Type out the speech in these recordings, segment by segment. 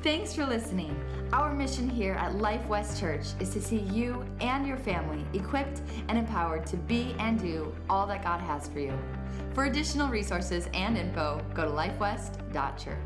Thanks for listening. Our mission here at Life West Church is to see you and your family equipped and empowered to be and do all that God has for you. For additional resources and info, go to lifewest.church.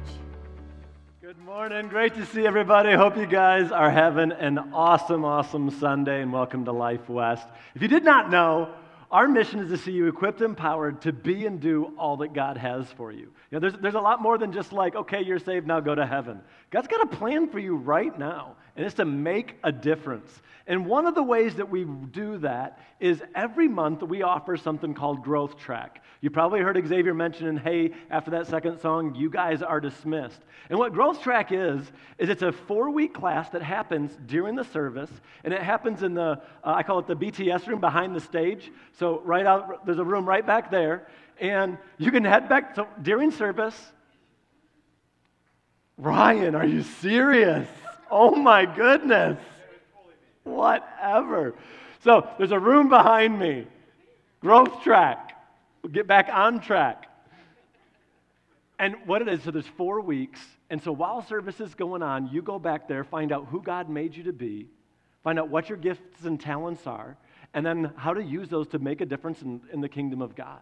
Good morning. Great to see everybody. Hope you guys are having an awesome, awesome Sunday and welcome to Life West. If you did not know, our mission is to see you equipped empowered to be and do all that God has for you. You know, there's, there's a lot more than just like, okay, you're saved, now go to heaven. God's got a plan for you right now, and it's to make a difference. And one of the ways that we do that is every month we offer something called Growth Track. You probably heard Xavier mentioning, hey, after that second song, you guys are dismissed. And what Growth Track is, is it's a four week class that happens during the service, and it happens in the, uh, I call it the BTS room behind the stage. So, right out, there's a room right back there, and you can head back so during service. Ryan, are you serious? Oh my goodness. Whatever. So there's a room behind me. Growth track. We'll get back on track. And what it is, so there's four weeks. And so while service is going on, you go back there, find out who God made you to be, find out what your gifts and talents are, and then how to use those to make a difference in, in the kingdom of God.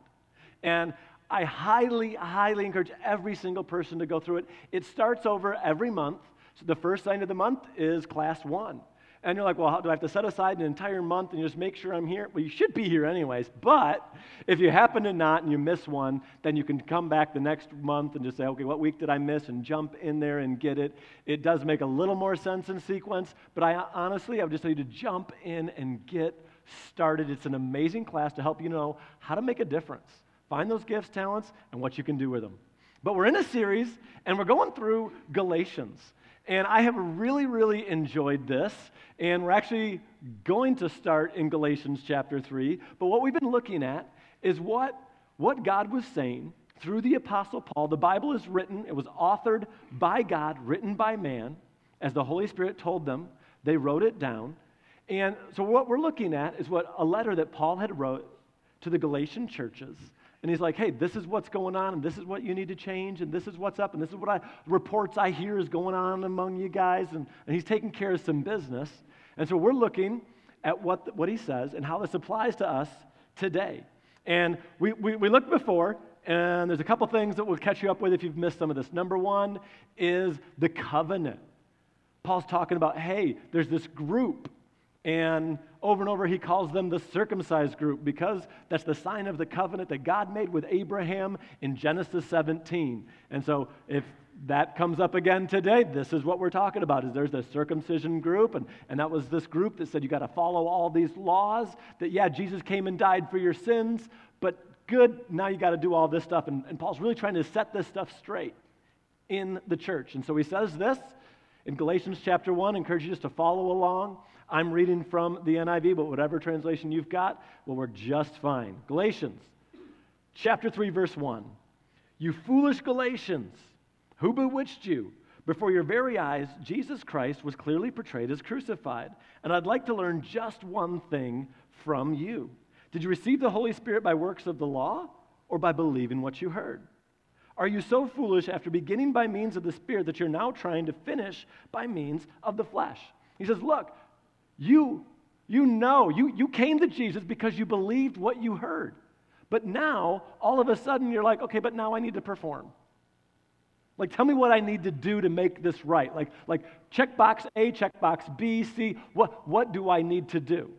And I highly, highly encourage every single person to go through it. It starts over every month. So the first sign of the month is class one. And you're like, well, how, do I have to set aside an entire month and just make sure I'm here? Well, you should be here anyways. But if you happen to not and you miss one, then you can come back the next month and just say, okay, what week did I miss? And jump in there and get it. It does make a little more sense in sequence. But I honestly, I would just tell you to jump in and get started. It's an amazing class to help you know how to make a difference. Find those gifts, talents, and what you can do with them. But we're in a series and we're going through Galatians. And I have really, really enjoyed this. And we're actually going to start in Galatians chapter 3. But what we've been looking at is what, what God was saying through the Apostle Paul. The Bible is written, it was authored by God, written by man, as the Holy Spirit told them. They wrote it down. And so what we're looking at is what a letter that Paul had wrote to the Galatian churches. And he's like, hey, this is what's going on, and this is what you need to change, and this is what's up, and this is what I, reports I hear is going on among you guys. And, and he's taking care of some business. And so we're looking at what, what he says and how this applies to us today. And we, we, we looked before, and there's a couple things that we'll catch you up with if you've missed some of this. Number one is the covenant. Paul's talking about, hey, there's this group, and over and over he calls them the circumcised group because that's the sign of the covenant that God made with Abraham in Genesis 17. And so if that comes up again today. This is what we're talking about is there's the circumcision group, and, and that was this group that said you got to follow all these laws, that yeah, Jesus came and died for your sins, but good, now you got to do all this stuff. And, and Paul's really trying to set this stuff straight in the church. And so he says this in Galatians chapter 1, I encourage you just to follow along. I'm reading from the NIV, but whatever translation you've got, well, we're just fine. Galatians chapter 3, verse 1. You foolish Galatians. Who bewitched you? Before your very eyes, Jesus Christ was clearly portrayed as crucified. And I'd like to learn just one thing from you. Did you receive the Holy Spirit by works of the law or by believing what you heard? Are you so foolish after beginning by means of the Spirit that you're now trying to finish by means of the flesh? He says, Look, you, you know, you, you came to Jesus because you believed what you heard. But now, all of a sudden, you're like, okay, but now I need to perform. Like, tell me what I need to do to make this right. Like, like check box A, check box B, C. What, what do I need to do?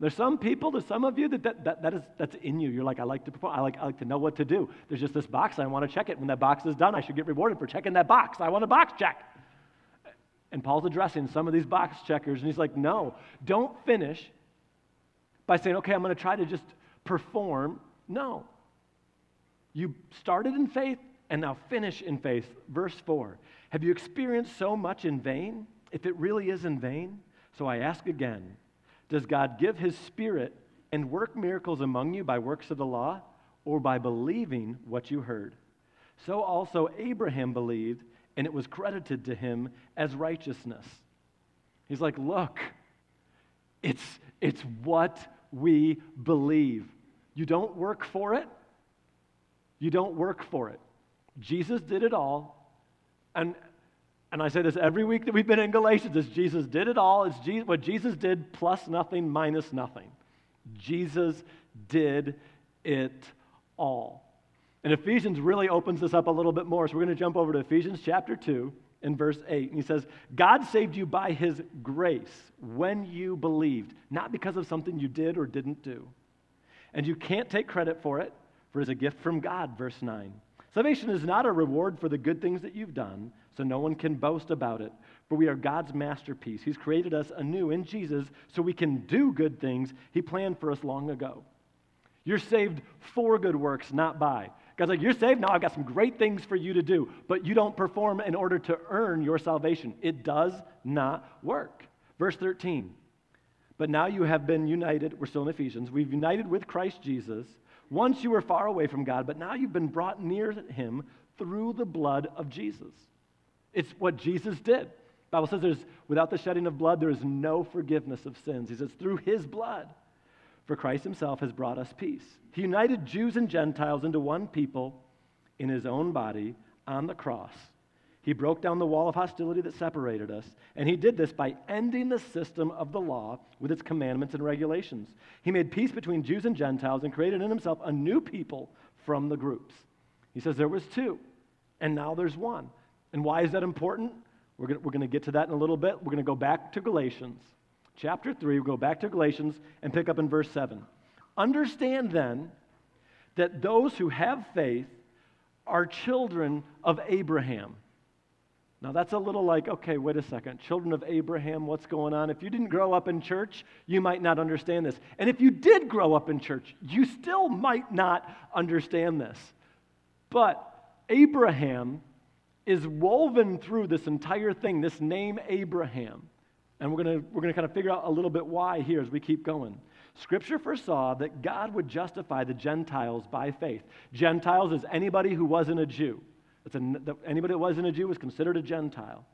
There's some people, there's some of you that, that, that, that is, that's in you. You're like, I like to perform. I like, I like to know what to do. There's just this box. I want to check it. When that box is done, I should get rewarded for checking that box. I want a box check. And Paul's addressing some of these box checkers, and he's like, no, don't finish by saying, okay, I'm going to try to just perform. No. You started in faith, and now finish in faith. Verse 4 Have you experienced so much in vain? If it really is in vain, so I ask again Does God give his spirit and work miracles among you by works of the law or by believing what you heard? So also Abraham believed, and it was credited to him as righteousness. He's like, Look, it's, it's what we believe. You don't work for it. You don't work for it. Jesus did it all. And And I say this every week that we've been in Galatians is Jesus did it all. It's Jesus, what Jesus did plus nothing minus nothing. Jesus did it all. And Ephesians really opens this up a little bit more. So we're going to jump over to Ephesians chapter 2 in verse 8. And he says, God saved you by his grace when you believed, not because of something you did or didn't do. And you can't take credit for it, for it is a gift from God, verse 9. Salvation is not a reward for the good things that you've done, so no one can boast about it. For we are God's masterpiece. He's created us anew in Jesus so we can do good things He planned for us long ago. You're saved for good works, not by. God's like, You're saved? Now I've got some great things for you to do, but you don't perform in order to earn your salvation. It does not work. Verse 13. But now you have been united, we're still in Ephesians, we've united with Christ Jesus. Once you were far away from God, but now you've been brought near him through the blood of Jesus. It's what Jesus did. The Bible says there's without the shedding of blood, there is no forgiveness of sins. He says, through his blood. For Christ himself has brought us peace. He united Jews and Gentiles into one people in his own body on the cross. He broke down the wall of hostility that separated us, and he did this by ending the system of the law with its commandments and regulations. He made peace between Jews and Gentiles and created in himself a new people from the groups. He says there was two, and now there's one. And why is that important? We're going to get to that in a little bit. We're going to go back to Galatians chapter 3, we go back to Galatians and pick up in verse 7. Understand then that those who have faith are children of Abraham. Now, that's a little like, okay, wait a second. Children of Abraham, what's going on? If you didn't grow up in church, you might not understand this. And if you did grow up in church, you still might not understand this. But Abraham is woven through this entire thing, this name Abraham. And we're going we're going to kind of figure out a little bit why here as we keep going. Scripture foresaw that God would justify the Gentiles by faith. Gentiles is anybody who wasn't a Jew. It's a, anybody that wasn't a Jew was considered a Gentile.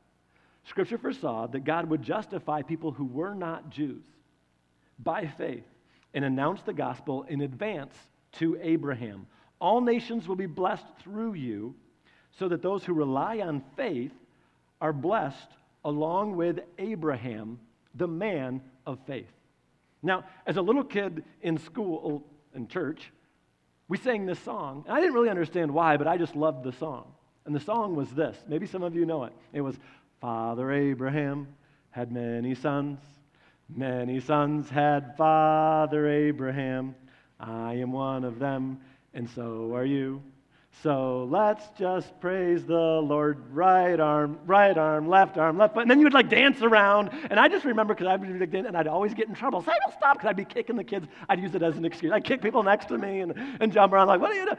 Scripture foresaw that God would justify people who were not Jews by faith and announce the gospel in advance to Abraham. All nations will be blessed through you, so that those who rely on faith are blessed along with Abraham, the man of faith. Now, as a little kid in school, oh, and church, we sang this song. And I didn't really understand why, but I just loved the song. And the song was this. Maybe some of you know it. It was Father Abraham had many sons. Many sons had Father Abraham. I am one of them, and so are you. So let's just praise the Lord. Right arm, right arm, left arm, left foot. And then you would like dance around. And I just remember because I'd be and I'd always get in trouble. Say, don't stop, because I'd be kicking the kids. I'd use it as an excuse. I'd kick people next to me and, and jump around like, what are you doing?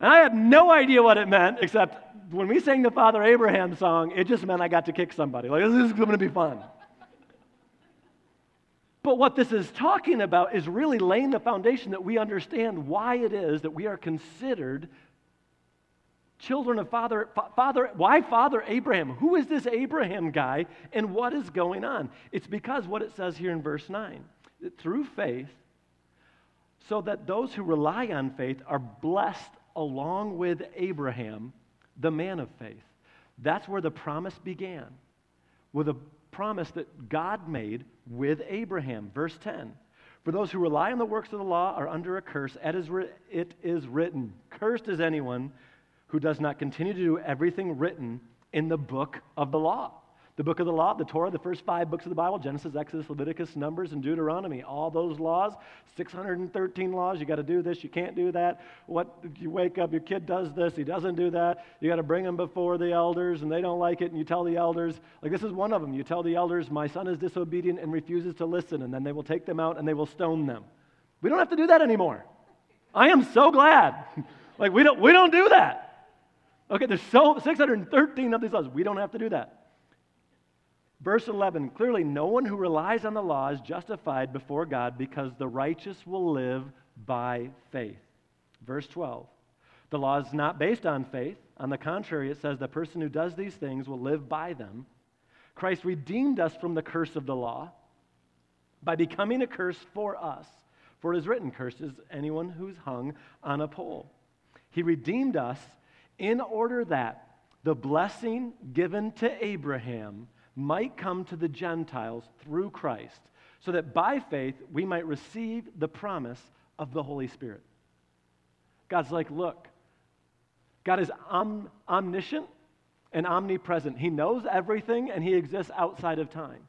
And I had no idea what it meant, except when we sang the Father Abraham song, it just meant I got to kick somebody. Like, this is going to be fun. But what this is talking about is really laying the foundation that we understand why it is that we are considered children of father, father why father abraham? Who is this abraham guy and what is going on? It's because what it says here in verse 9 through faith so that those who rely on faith are blessed along with abraham the man of faith. That's where the promise began with a promise that god made with abraham. Verse 10 for those who rely on the works of the law are under a curse. It is written cursed is anyone who does not continue to do everything written in the book of the law. The book of the law, the Torah, the first five books of the Bible Genesis, Exodus, Leviticus, Numbers, and Deuteronomy. All those laws, 613 laws. You got to do this, you can't do that. What you wake up, your kid does this, he doesn't do that. You got to bring him before the elders, and they don't like it, and you tell the elders, like this is one of them. You tell the elders, My son is disobedient and refuses to listen, and then they will take them out and they will stone them. We don't have to do that anymore. I am so glad. like, we don't, we don't do that. Okay, there's so 613 of these laws. We don't have to do that. Verse 11 clearly, no one who relies on the law is justified before God because the righteous will live by faith. Verse 12 the law is not based on faith. On the contrary, it says the person who does these things will live by them. Christ redeemed us from the curse of the law by becoming a curse for us. For it is written, Cursed is anyone who's hung on a pole. He redeemed us in order that the blessing given to Abraham might come to the Gentiles through Christ, so that by faith we might receive the promise of the Holy Spirit. God's like, look, God is om- omniscient and omnipresent. He knows everything and he exists outside of time.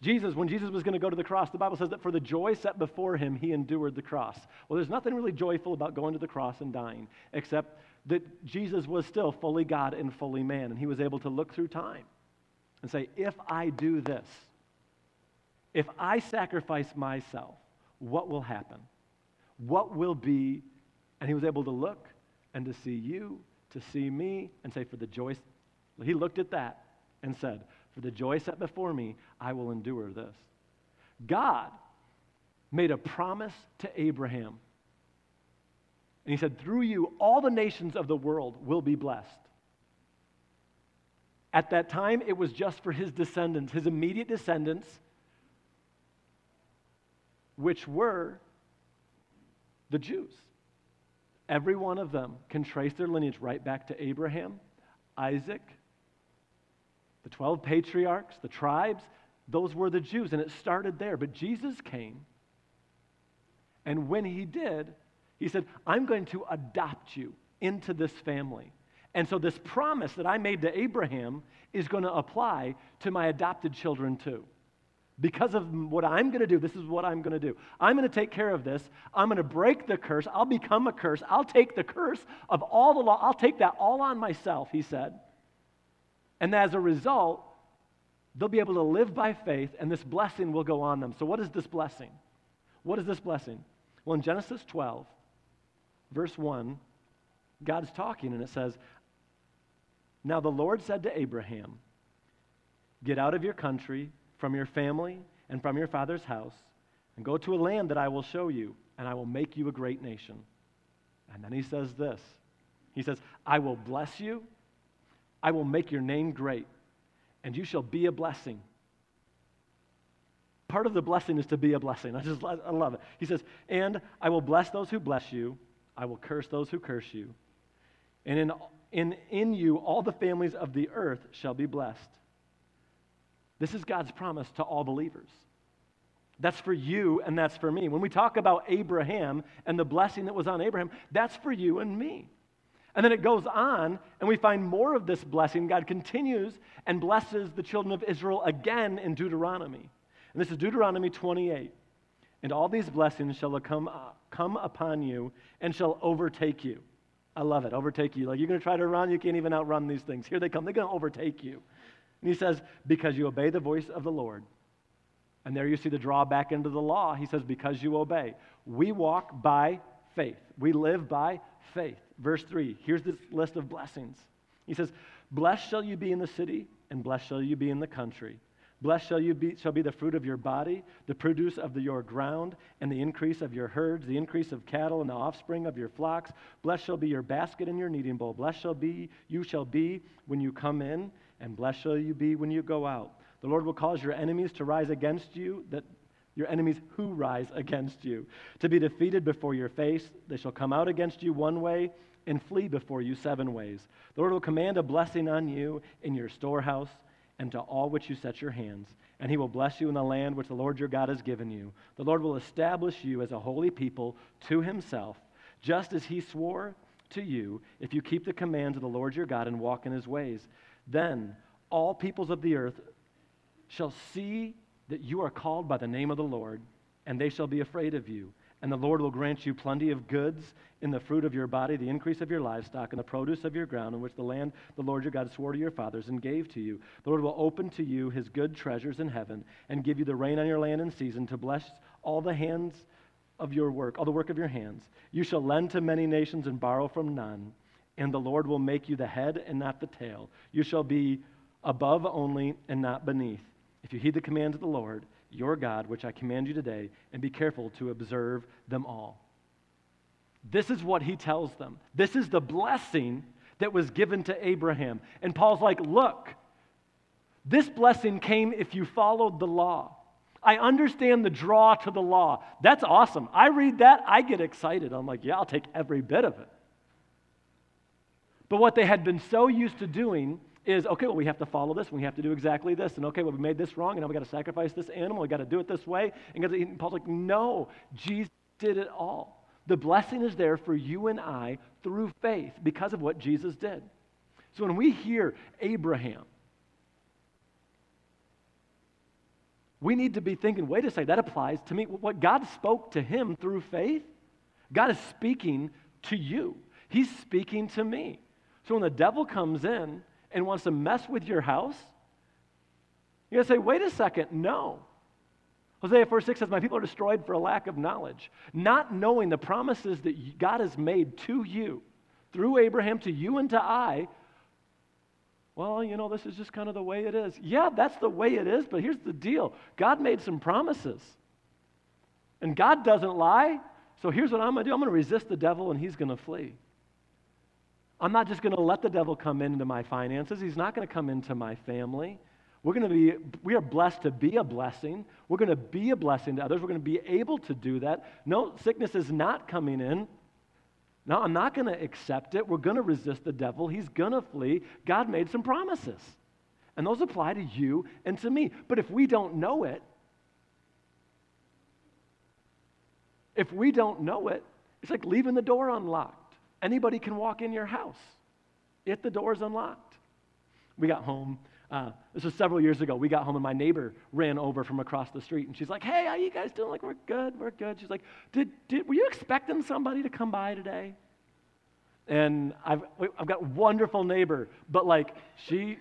Jesus, when Jesus was going to go to the cross, the Bible says that for the joy set before him, he endured the cross. Well, there's nothing really joyful about going to the cross and dying, except that Jesus was still fully God and fully man, and he was able to look through time and say, if I do this, if I sacrifice myself, what will happen? What will be? And he was able to look and to see you, to see me, and say, for the joy. He looked at that and said, for the joy set before me, I will endure this. God made a promise to Abraham. And he said, Through you, all the nations of the world will be blessed. At that time, it was just for his descendants, his immediate descendants, which were the Jews. Every one of them can trace their lineage right back to Abraham, Isaac, the 12 patriarchs, the tribes, those were the Jews, and it started there. But Jesus came, and when he did, he said, I'm going to adopt you into this family. And so, this promise that I made to Abraham is going to apply to my adopted children too. Because of what I'm going to do, this is what I'm going to do. I'm going to take care of this. I'm going to break the curse. I'll become a curse. I'll take the curse of all the law. I'll take that all on myself, he said. And as a result, they'll be able to live by faith, and this blessing will go on them. So, what is this blessing? What is this blessing? Well, in Genesis 12, verse 1, God's talking, and it says, Now the Lord said to Abraham, Get out of your country, from your family, and from your father's house, and go to a land that I will show you, and I will make you a great nation. And then he says this He says, I will bless you I will make your name great, and you shall be a blessing. Part of the blessing is to be a blessing. I just I love it. He says, And I will bless those who bless you, I will curse those who curse you. And in, in, in you, all the families of the earth shall be blessed. This is God's promise to all believers. That's for you and that's for me. When we talk about Abraham and the blessing that was on Abraham, that's for you and me. And then it goes on, and we find more of this blessing. God continues and blesses the children of Israel again in Deuteronomy. And this is Deuteronomy 28. And all these blessings shall come, uh, come upon you and shall overtake you. I love it, overtake you. Like you're going to try to run, you can't even outrun these things. Here they come, they're going to overtake you. And he says, Because you obey the voice of the Lord. And there you see the drawback into the law. He says, Because you obey. We walk by faith, we live by faith. Verse 3, here's this list of blessings. He says, Blessed shall you be in the city, and blessed shall you be in the country. Blessed shall you be shall be the fruit of your body, the produce of the, your ground, and the increase of your herds, the increase of cattle, and the offspring of your flocks. Blessed shall be your basket and your kneading bowl. Blessed shall be you shall be when you come in, and blessed shall you be when you go out. The Lord will cause your enemies to rise against you, that your enemies who rise against you, to be defeated before your face. They shall come out against you one way and flee before you seven ways. The Lord will command a blessing on you in your storehouse and to all which you set your hands. And he will bless you in the land which the Lord your God has given you. The Lord will establish you as a holy people to himself, just as he swore to you, if you keep the commands of the Lord your God and walk in his ways. Then all peoples of the earth shall see that you are called by the name of the Lord, and they shall be afraid of you. And the Lord will grant you plenty of goods in the fruit of your body, the increase of your livestock, and the produce of your ground, in which the land the Lord your God swore to your fathers and gave to you. The Lord will open to you his good treasures in heaven, and give you the rain on your land in season, to bless all the hands of your work, all the work of your hands. You shall lend to many nations and borrow from none, and the Lord will make you the head and not the tail. You shall be above only and not beneath. If you heed the commands of the Lord, your God, which I command you today, and be careful to observe them all. This is what he tells them. This is the blessing that was given to Abraham. And Paul's like, look, this blessing came if you followed the law. I understand the draw to the law. That's awesome. I read that, I get excited. I'm like, yeah, I'll take every bit of it. But what they had been so used to doing is okay, well, we have to follow this, we have to do exactly this, and okay, well, we made this wrong, and now we got to sacrifice this animal, we got to do it this way. And Paul's like, no, Jesus did it all. The blessing is there for you and I through faith because of what Jesus did. So when we hear Abraham, we need to be thinking, wait a second, that applies to me. What God spoke to him through faith, God is speaking to you. He's speaking to me. So when the devil comes in and wants to mess with your house, you gotta say, wait a second, no. Hosea 4 6 says, My people are destroyed for a lack of knowledge. Not knowing the promises that God has made to you through Abraham, to you and to I. Well, you know, this is just kind of the way it is. Yeah, that's the way it is, but here's the deal God made some promises. And God doesn't lie. So here's what I'm going to do I'm going to resist the devil, and he's going to flee. I'm not just going to let the devil come into my finances. He's not going to come into my family. We're going to be, we are blessed to be a blessing. We're going to be a blessing to others. We're going to be able to do that. No, sickness is not coming in. No, I'm not going to accept it. We're going to resist the devil. He's going to flee. God made some promises. And those apply to you and to me. But if we don't know it, if we don't know it, it's like leaving the door unlocked. Anybody can walk in your house if the door is unlocked. We got home. Uh, this was several years ago. We got home and my neighbor ran over from across the street and she's like, "Hey, how you guys doing?" Like, "We're good. We're good." She's like, "Did, did were you expecting somebody to come by today?" And I've I've got a wonderful neighbor, but like she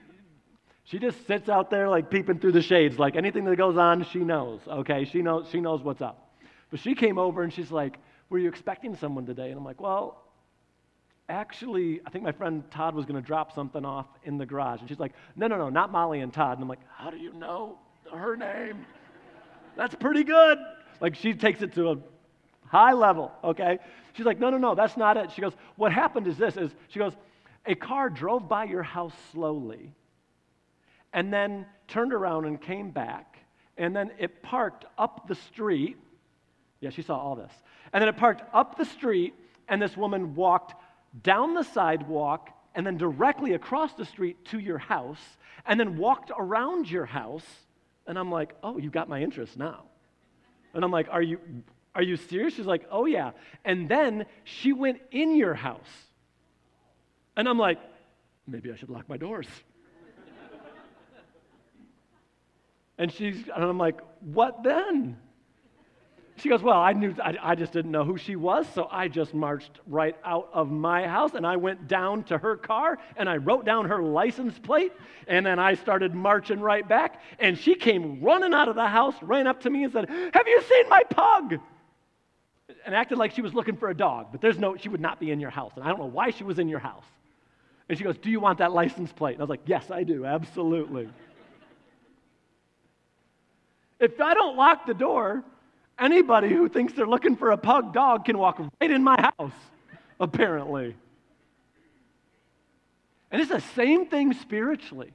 she just sits out there like peeping through the shades, like anything that goes on, she knows. Okay, she knows she knows what's up. But she came over and she's like, "Were you expecting someone today?" And I'm like, "Well, actually, I think my friend Todd was going to drop something off in the garage. And she's like, no, no, no, not Molly and Todd. And I'm like, how do you know her name? That's pretty good. Like, she takes it to a high level, okay? She's like, no, no, no, that's not it. She goes, what happened is this, is she goes, a car drove by your house slowly and then turned around and came back. And then it parked up the street. Yeah, she saw all this. And then it parked up the street, and this woman walked down the sidewalk and then directly across the street to your house and then walked around your house. And I'm like, oh, you got my interest now. And I'm like, are you, are you serious? She's like, oh, yeah. And then she went in your house. And I'm like, maybe I should lock my doors. and she's, and I'm like, what then? She goes, Well, I knew, I, I, just didn't know who she was, so I just marched right out of my house and I went down to her car and I wrote down her license plate and then I started marching right back. And she came running out of the house, ran up to me and said, Have you seen my pug? And acted like she was looking for a dog, but there's no, she would not be in your house. And I don't know why she was in your house. And she goes, Do you want that license plate? And I was like, Yes, I do, absolutely. if I don't lock the door, Anybody who thinks they're looking for a pug dog can walk right in my house, apparently. And it's the same thing spiritually.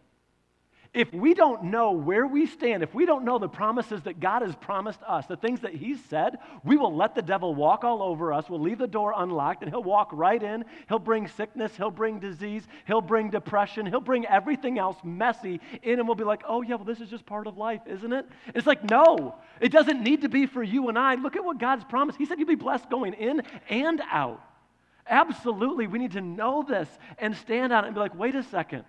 If we don't know where we stand, if we don't know the promises that God has promised us, the things that He's said, we will let the devil walk all over us. We'll leave the door unlocked and he'll walk right in. He'll bring sickness, he'll bring disease, he'll bring depression, he'll bring everything else messy in, and we'll be like, oh, yeah, well, this is just part of life, isn't it? It's like, no, it doesn't need to be for you and I. Look at what God's promised. He said you'll be blessed going in and out. Absolutely, we need to know this and stand on it and be like, wait a second.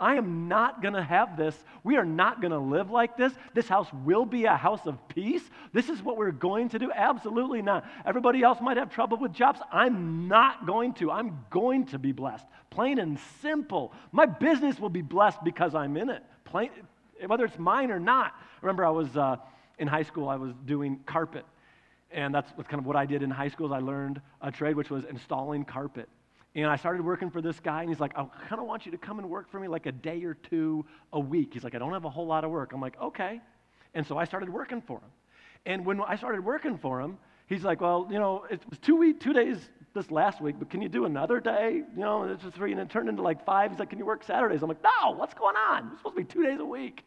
I am not going to have this. We are not going to live like this. This house will be a house of peace. This is what we're going to do. Absolutely not. Everybody else might have trouble with jobs. I'm not going to. I'm going to be blessed. Plain and simple. My business will be blessed because I'm in it. Plain, whether it's mine or not. Remember, I was uh, in high school, I was doing carpet. And that's kind of what I did in high school. I learned a trade, which was installing carpet. And I started working for this guy, and he's like, oh, I kind of want you to come and work for me like a day or two a week. He's like, I don't have a whole lot of work. I'm like, okay. And so I started working for him. And when I started working for him, he's like, well, you know, it was two, week, two days this last week, but can you do another day? You know, it's just three, and it turned into like five. He's like, can you work Saturdays? I'm like, no, what's going on? It's supposed to be two days a week.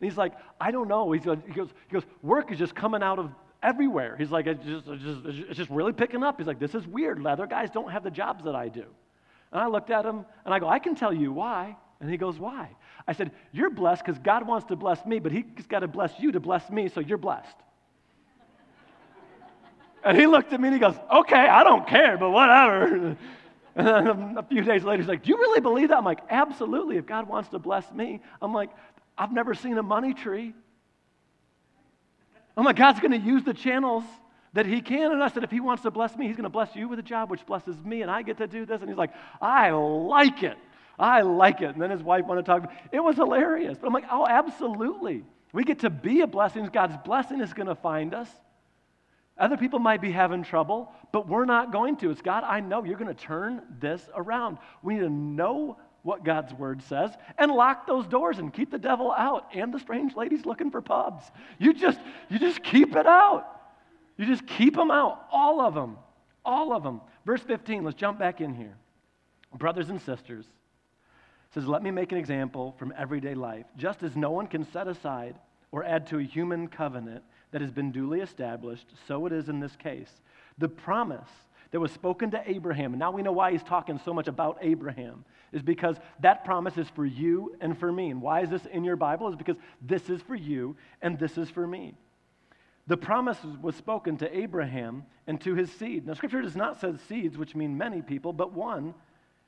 And he's like, I don't know. He, goes, he goes, work is just coming out of everywhere. He's like, it's just, it's just, it's just really picking up. He's like, this is weird. Leather guys don't have the jobs that I do. And I looked at him and I go, I can tell you why. And he goes, Why? I said, You're blessed because God wants to bless me, but He's got to bless you to bless me, so you're blessed. and he looked at me and he goes, Okay, I don't care, but whatever. And then a few days later, he's like, Do you really believe that? I'm like, Absolutely. If God wants to bless me, I'm like, I've never seen a money tree. Oh I'm like, God's going to use the channels that he can. And I said, if he wants to bless me, he's going to bless you with a job, which blesses me, and I get to do this. And he's like, I like it. I like it. And then his wife wanted to talk. It was hilarious. But I'm like, oh, absolutely. We get to be a blessing. God's blessing is going to find us. Other people might be having trouble, but we're not going to. It's God, I know you're going to turn this around. We need to know what God's word says and lock those doors and keep the devil out and the strange ladies looking for pubs. You just you just keep it out. You just keep them out, all of them. All of them. Verse 15, let's jump back in here. Brothers and sisters, says, Let me make an example from everyday life. Just as no one can set aside or add to a human covenant that has been duly established, so it is in this case. The promise that was spoken to Abraham, and now we know why he's talking so much about Abraham, is because that promise is for you and for me. And why is this in your Bible? Is because this is for you and this is for me. The promise was spoken to Abraham and to his seed. Now, Scripture does not say seeds, which mean many people, but one,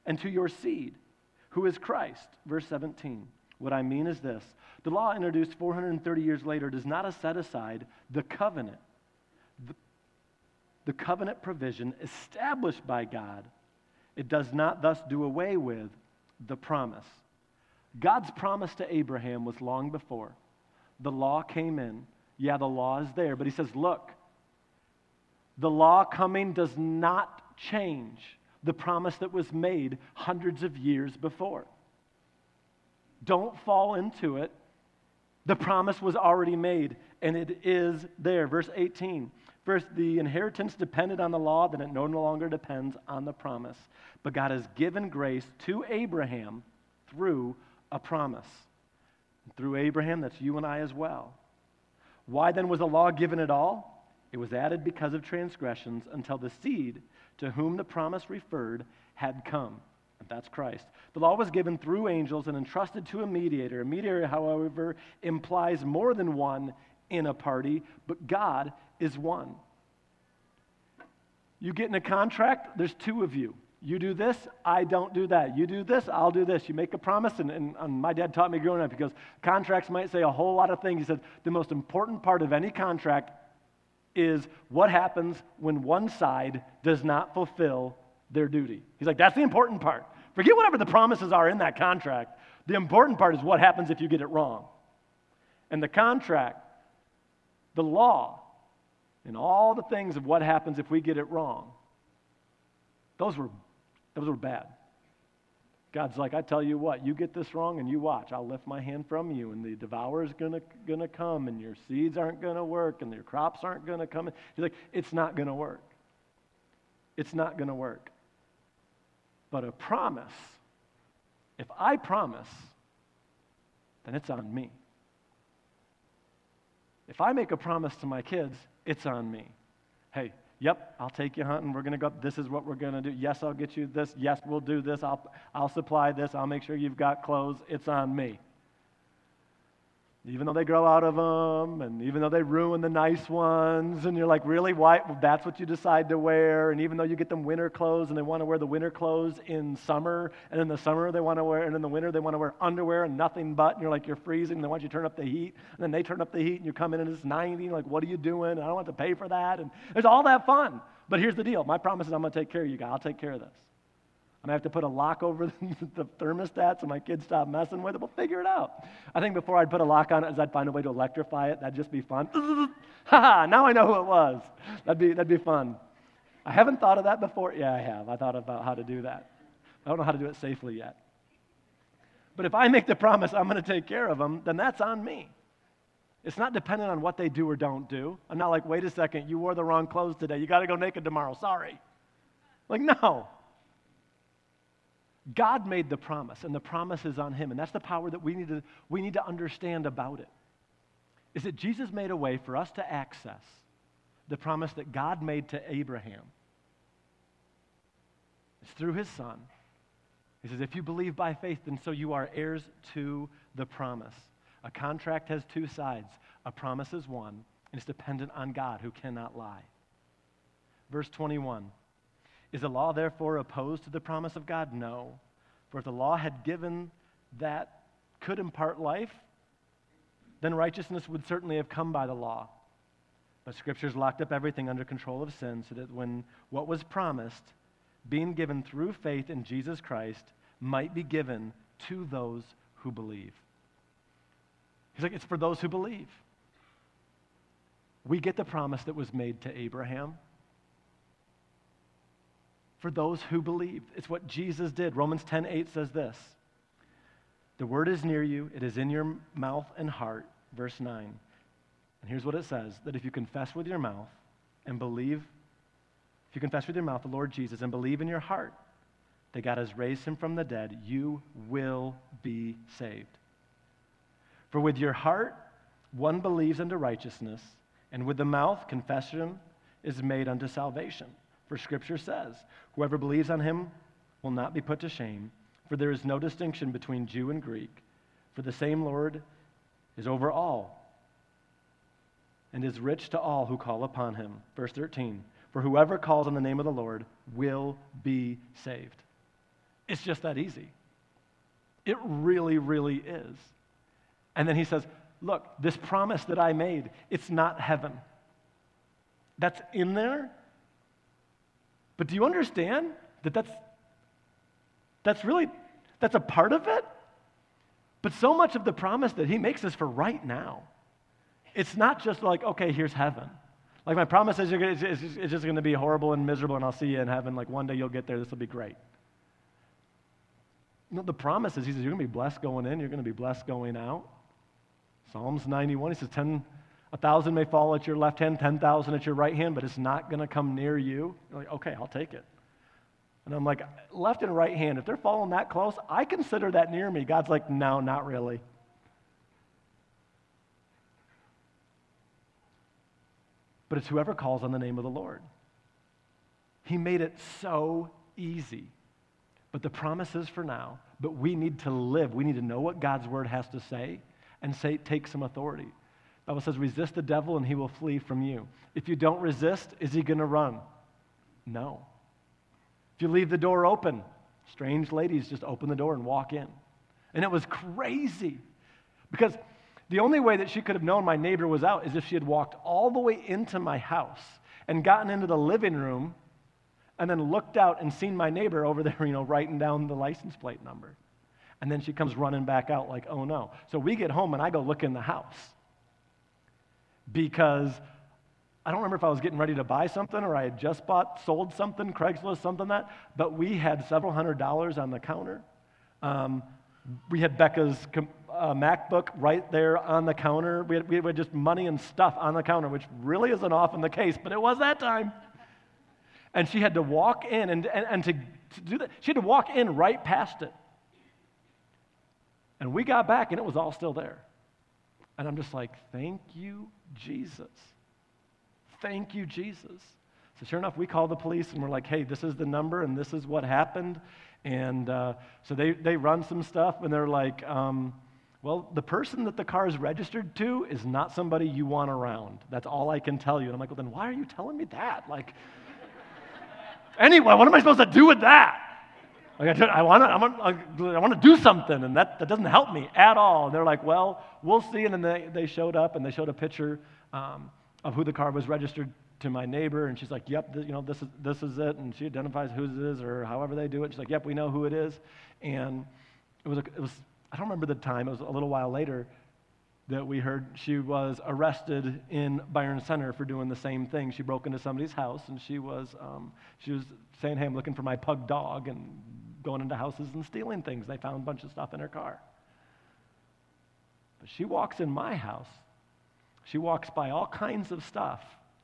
and to your seed, who is Christ. Verse 17. What I mean is this the law introduced 430 years later does not set aside the covenant, the covenant provision established by God. It does not thus do away with the promise. God's promise to Abraham was long before. The law came in. Yeah, the law is there, but he says, look, the law coming does not change the promise that was made hundreds of years before. Don't fall into it. The promise was already made, and it is there. Verse 18. First, the inheritance depended on the law, then it no longer depends on the promise. But God has given grace to Abraham through a promise. Through Abraham, that's you and I as well. Why then was the law given at all? It was added because of transgressions until the seed to whom the promise referred had come. And that's Christ. The law was given through angels and entrusted to a mediator. A mediator, however, implies more than one in a party, but God is one. You get in a contract, there's two of you. You do this, I don't do that. You do this, I'll do this. You make a promise, and, and, and, my dad taught me growing up because contracts might say a whole lot of things. He said the most important part of any contract is what happens when one side does not fulfill their duty. He's like, that's the important part. Forget whatever the promises are in that contract. The important part is what happens if you get it wrong. And the contract, the law, and all the things of what happens if we get it wrong, those were, those were bad. God's like, I tell you what, you get this wrong and you watch. I'll lift my hand from you, and the devourer is going to come, and your seeds aren't to work, and your crops aren't to come. He's like, it's not to work. It's not to work. But a promise, if I promise, then it's on me. If I make a promise to my kids, it's on me. Hey, Yep, I'll take you hunting. We're going to go. This is what we're going to do. Yes, I'll get you this. Yes, we'll do this. I'll, I'll supply this. I'll make sure you've got clothes. It's on me even though they grow out of them, and even though they ruin the nice ones, and you're like, really? Why? Well, that's what you decide to wear. And even though you get them winter clothes and they want to wear the winter clothes in summer, and in the summer they want to wear, and in the winter they want to wear underwear and nothing but, and you're like, you're freezing, and they want you to turn up the heat, and then they turn up the heat, and you come in and it's 90, and like, what are you doing? I don't have to pay for that. And there's all that fun. But here's the deal my promise is I'm going to take care of you guys. I'll take care of this. I'm to have to put a lock over the thermostat so my kids stop messing with it. We'll figure it out. I think before I'd put a lock on it, is I'd find a way to electrify it. That'd just be fun. ha now I know who it was. That'd be, that'd be fun. I haven't thought of that before. Yeah, I have. I thought about how to do that. I don't know how to do it safely yet. But if I make the promise I'm going to take care of them, then that's on me. It's not dependent on what they do or don't do. I'm not like, wait a second, you wore the wrong clothes today. You got to go naked tomorrow. Sorry. Like, no. God made the promise, and the promise is on him. And that's the power that we need to, we need to understand about it. Is that Jesus made a way for us to access the promise that God made to Abraham. It's through his son, He says, if you believe by faith, then so you are heirs to the promise. A contract has two sides. A promise is one, and it's dependent on God who cannot lie. Verse 21 Is the law therefore opposed to the promise of God? No. For if the law had given that could impart life, then righteousness would certainly have come by the law. But Scripture's locked up everything under control of sin so that when what was promised, being given through faith in Jesus Christ, might be given to those who believe. He's like, it's for those who believe. We get the promise that was made to Abraham. For those who believe. It's what Jesus did. Romans 10 8 says this The word is near you, it is in your mouth and heart. Verse 9. And here's what it says that if you confess with your mouth and believe, if you confess with your mouth the Lord Jesus and believe in your heart that God has raised him from the dead, you will be saved. For with your heart one believes unto righteousness, and with the mouth confession is made unto salvation. For Scripture says, Whoever believes on him will not be put to shame, for there is no distinction between Jew and Greek, for the same Lord is over all and is rich to all who call upon him. Verse 13 For whoever calls on the name of the Lord will be saved. It's just that easy. It really, really is. And then he says, Look, this promise that I made, it's not heaven. That's in there. But do you understand that that's, that's really, that's a part of it? But so much of the promise that he makes is for right now. It's not just like, okay, here's heaven. Like my promise is gonna, it's, it's, just going to be horrible and miserable, and I'll see you in heaven. Like one day you'll get there. This will be great. No, the promise is, he says, you're going to be blessed going in, you're going to be blessed going out. Psalms 91, he says, 10, a thousand may fall at your left hand, 10,000 at your right hand, but it's not going to come near you. You're like, okay, I'll take it. And I'm like, left and right hand, if they're falling that close, I consider that near me. God's like, no, not really. But it's whoever calls on the name of the Lord. He made it so easy. But the promise is for now. But we need to live. We need to know what God's word has to say and say, take some authority. Bible says, resist the devil and he will flee from you. If you don't resist, is he going to run? No. If you leave the door open, strange ladies just open the door and walk in. And it was crazy because the only way that she could have known my neighbor was out is if she had walked all the way into my house and gotten into the living room and then looked out and seen my neighbor over there, you know, writing down the license plate number. And then she comes running back out like, oh no. So we get home and I go look in the house because I don't remember if I was getting ready to buy something or I had just bought, sold something, Craigslist, something that, but we had several hundred dollars on the counter. Um, we had Becca's uh, MacBook right there on the counter. We had, we had just money and stuff on the counter, which really isn't often the case, but it was that time. And she had to walk in, and, and, and to, to do that, she had to walk in right past it. And we got back, and it was all still there. And I'm just like, thank you, Jesus. Thank you, Jesus. So, sure enough, we call the police and we're like, hey, this is the number and this is what happened. And uh, so they, they run some stuff and they're like, um, well, the person that the car is registered to is not somebody you want around. That's all I can tell you. And I'm like, well, then why are you telling me that? Like, anyway, what am I supposed to do with that? Like, I, I want to I wanna, do something, and that, that doesn't help me at all. And they're like, well, we'll see. And then they, they showed up, and they showed a picture um, of who the car was registered to my neighbor, and she's like, yep, th- you know, this is, this is it. And she identifies who it is or however they do it. She's like, yep, we know who it is. And it was, a, it was I don't remember the time, it was a little while later that we heard she was arrested in Byron Center for doing the same thing. She broke into somebody's house and she was, um, she was saying, hey, I'm looking for my pug dog and going into houses and stealing things. They found a bunch of stuff in her car. But she walks in my house. She walks by all kinds of stuff.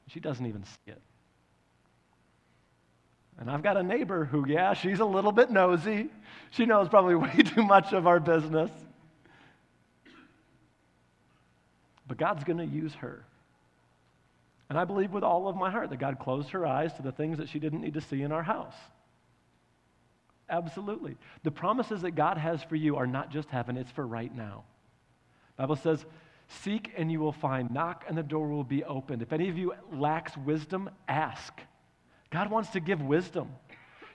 She doesn't even see it. And I've got a neighbor who, yeah, she's a little bit nosy. She knows probably way too much of our business. But God's going to use her. And I believe with all of my heart that God closed her eyes to the things that she didn't need to see in our house. Absolutely. The promises that God has for you are not just heaven, it's for right now. Bible says, Seek and you will find. Knock and the door will be opened. If any of you lacks wisdom, ask. God wants to give wisdom.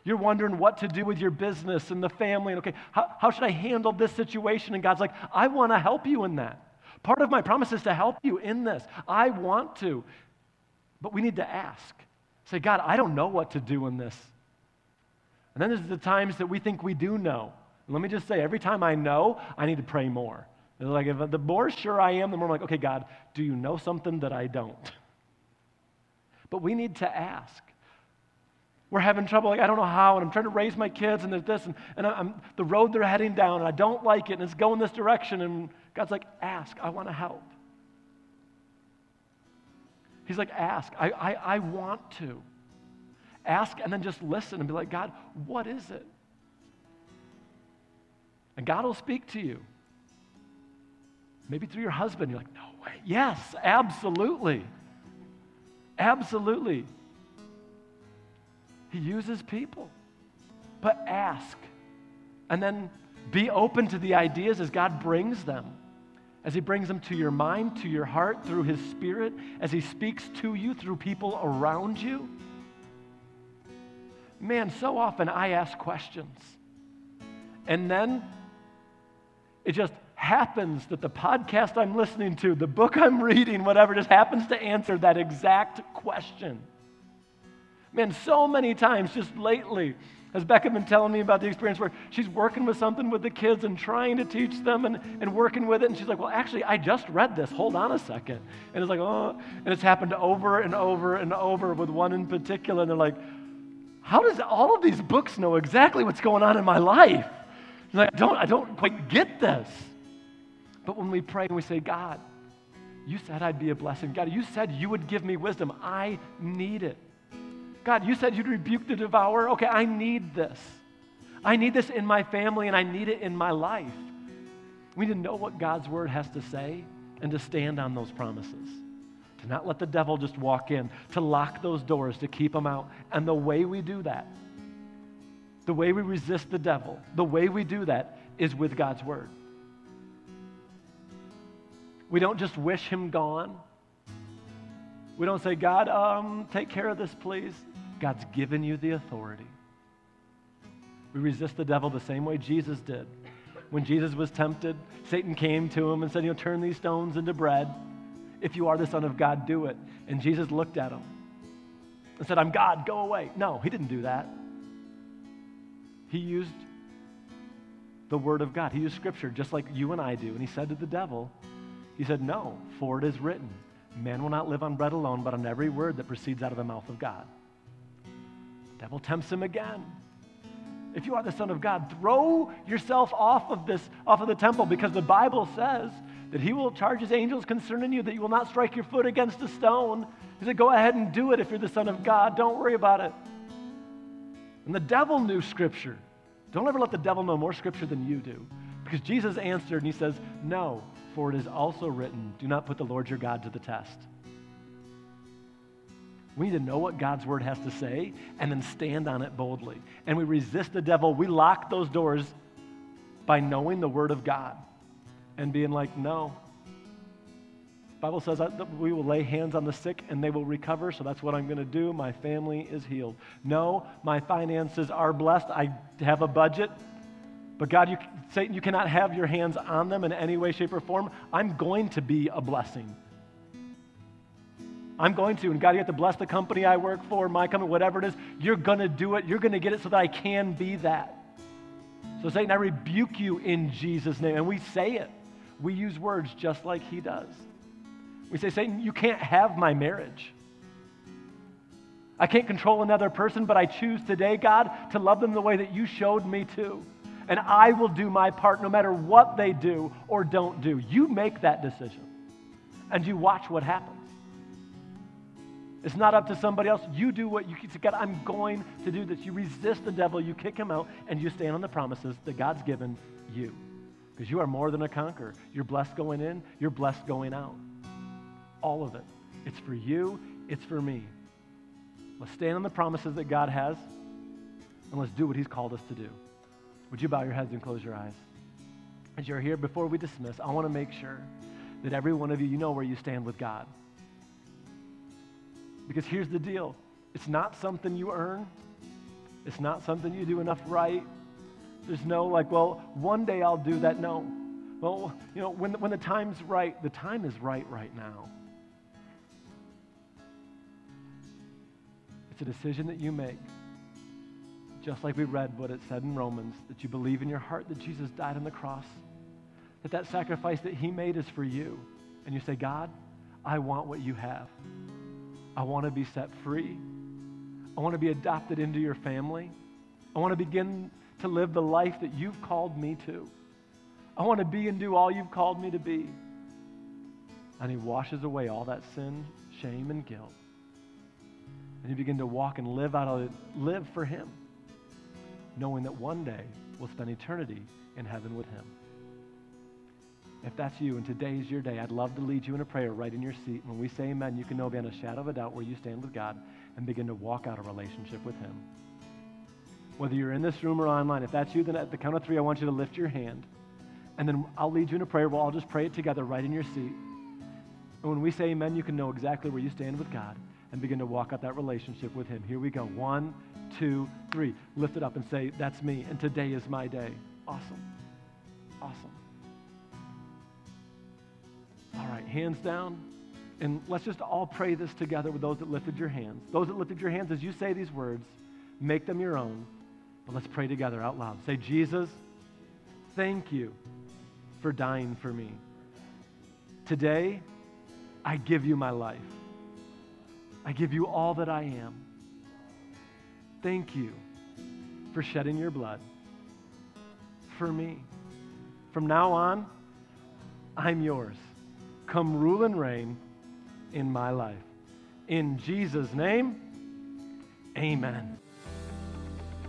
You're wondering what to do with your business and the family. And okay, how, how should I handle this situation? And God's like, I want to help you in that. Part of my promise is to help you in this. I want to. But we need to ask. Say, God, I don't know what to do in this. And then there's the times that we think we do know. And let me just say, every time I know, I need to pray more. It's like if the more sure I am, the more I'm like, okay, God, do you know something that I don't? But we need to ask. We're having trouble, like, I don't know how, and I'm trying to raise my kids, and there's this, and, and I'm, the road they're heading down, and I don't like it, and it's going this direction. And God's like, ask, I want to help. He's like, ask, I, I, I want to. Ask and then just listen and be like, God, what is it? And God will speak to you. Maybe through your husband, you're like, no way. Yes, absolutely. Absolutely. He uses people. But ask. And then be open to the ideas as God brings them. As He brings them to your mind, to your heart, through His Spirit, as He speaks to you through people around you. Man, so often I ask questions. And then it just happens that the podcast I'm listening to, the book I'm reading, whatever, just happens to answer that exact question. Man, so many times just lately has Becca been telling me about the experience where she's working with something with the kids and trying to teach them and, and working with it. And she's like, Well, actually, I just read this. Hold on a second. And it's like, Oh, and it's happened over and over and over with one in particular. And they're like, How does all of these books know exactly what's going on in my life? Like, I don't, I don't quite get this. But when we pray and we say, God, you said I'd be a blessing. God, you said you would give me wisdom. I need it. God, you said you'd rebuke the devourer. Okay, I need this. I need this in my family and I need it in my life. We need to know what God's word has to say and to stand on those promises. To not let the devil just walk in, to lock those doors, to keep them out. And the way we do that, the way we resist the devil, the way we do that is with God's word. We don't just wish him gone. We don't say, God, um, take care of this, please. God's given you the authority. We resist the devil the same way Jesus did. When Jesus was tempted, Satan came to him and said, You know, turn these stones into bread. If you are the Son of God, do it. And Jesus looked at him and said, I'm God, go away. No, he didn't do that. He used the Word of God, he used Scripture just like you and I do. And he said to the devil, he said, No, for it is written, man will not live on bread alone, but on every word that proceeds out of the mouth of God. The devil tempts him again. If you are the Son of God, throw yourself off of this, off of the temple, because the Bible says that he will charge his angels concerning you that you will not strike your foot against a stone. He said, Go ahead and do it if you're the Son of God. Don't worry about it. And the devil knew Scripture. Don't ever let the devil know more Scripture than you do. Because Jesus answered and he says, No, for it is also written, Do not put the Lord your God to the test. We need to know what God's word has to say and then stand on it boldly. And we resist the devil. We lock those doors by knowing the word of God and being like, no. The Bible says that we will lay hands on the sick and they will recover, so that's what I'm going to do. My family is healed. No, my finances are blessed. I have a budget. But God, you, Satan, you cannot have your hands on them in any way, shape, or form. I'm going to be a blessing. I'm going to. And God, you have to bless the company I work for, my company, whatever it is. You're going to do it. You're going to get it so that I can be that. So, Satan, I rebuke you in Jesus' name. And we say it. We use words just like he does. We say, Satan, you can't have my marriage. I can't control another person, but I choose today, God, to love them the way that you showed me to and I will do my part no matter what they do or don't do. You make that decision, and you watch what happens. It's not up to somebody else. You do what you say, God, I'm going to do this. You resist the devil, you kick him out, and you stand on the promises that God's given you. Because you are more than a conqueror. You're blessed going in, you're blessed going out. All of it. It's for you, it's for me. Let's stand on the promises that God has, and let's do what He's called us to do. Would you bow your heads and close your eyes? As you're here, before we dismiss, I want to make sure that every one of you, you know where you stand with God. Because here's the deal it's not something you earn, it's not something you do enough right. There's no like, well, one day I'll do that. No. Well, you know, when, when the time's right, the time is right right now. It's a decision that you make. Just like we read what it said in Romans, that you believe in your heart that Jesus died on the cross, that that sacrifice that he made is for you. And you say, God, I want what you have. I want to be set free. I want to be adopted into your family. I want to begin to live the life that you've called me to. I want to be and do all you've called me to be. And he washes away all that sin, shame, and guilt. And you begin to walk and live out of live for him, knowing that one day we'll spend eternity in heaven with him. If that's you and today is your day, I'd love to lead you in a prayer right in your seat. When we say amen, you can know beyond a shadow of a doubt where you stand with God and begin to walk out a relationship with him. Whether you're in this room or online, if that's you, then at the count of three, I want you to lift your hand. And then I'll lead you in a prayer. We'll all just pray it together right in your seat. And when we say amen, you can know exactly where you stand with God and begin to walk out that relationship with Him. Here we go. One, two, three. Lift it up and say, That's me, and today is my day. Awesome. Awesome. All right, hands down. And let's just all pray this together with those that lifted your hands. Those that lifted your hands, as you say these words, make them your own. But let's pray together out loud. Say, Jesus, thank you for dying for me. Today, I give you my life. I give you all that I am. Thank you for shedding your blood for me. From now on, I'm yours. Come rule and reign in my life. In Jesus' name, amen.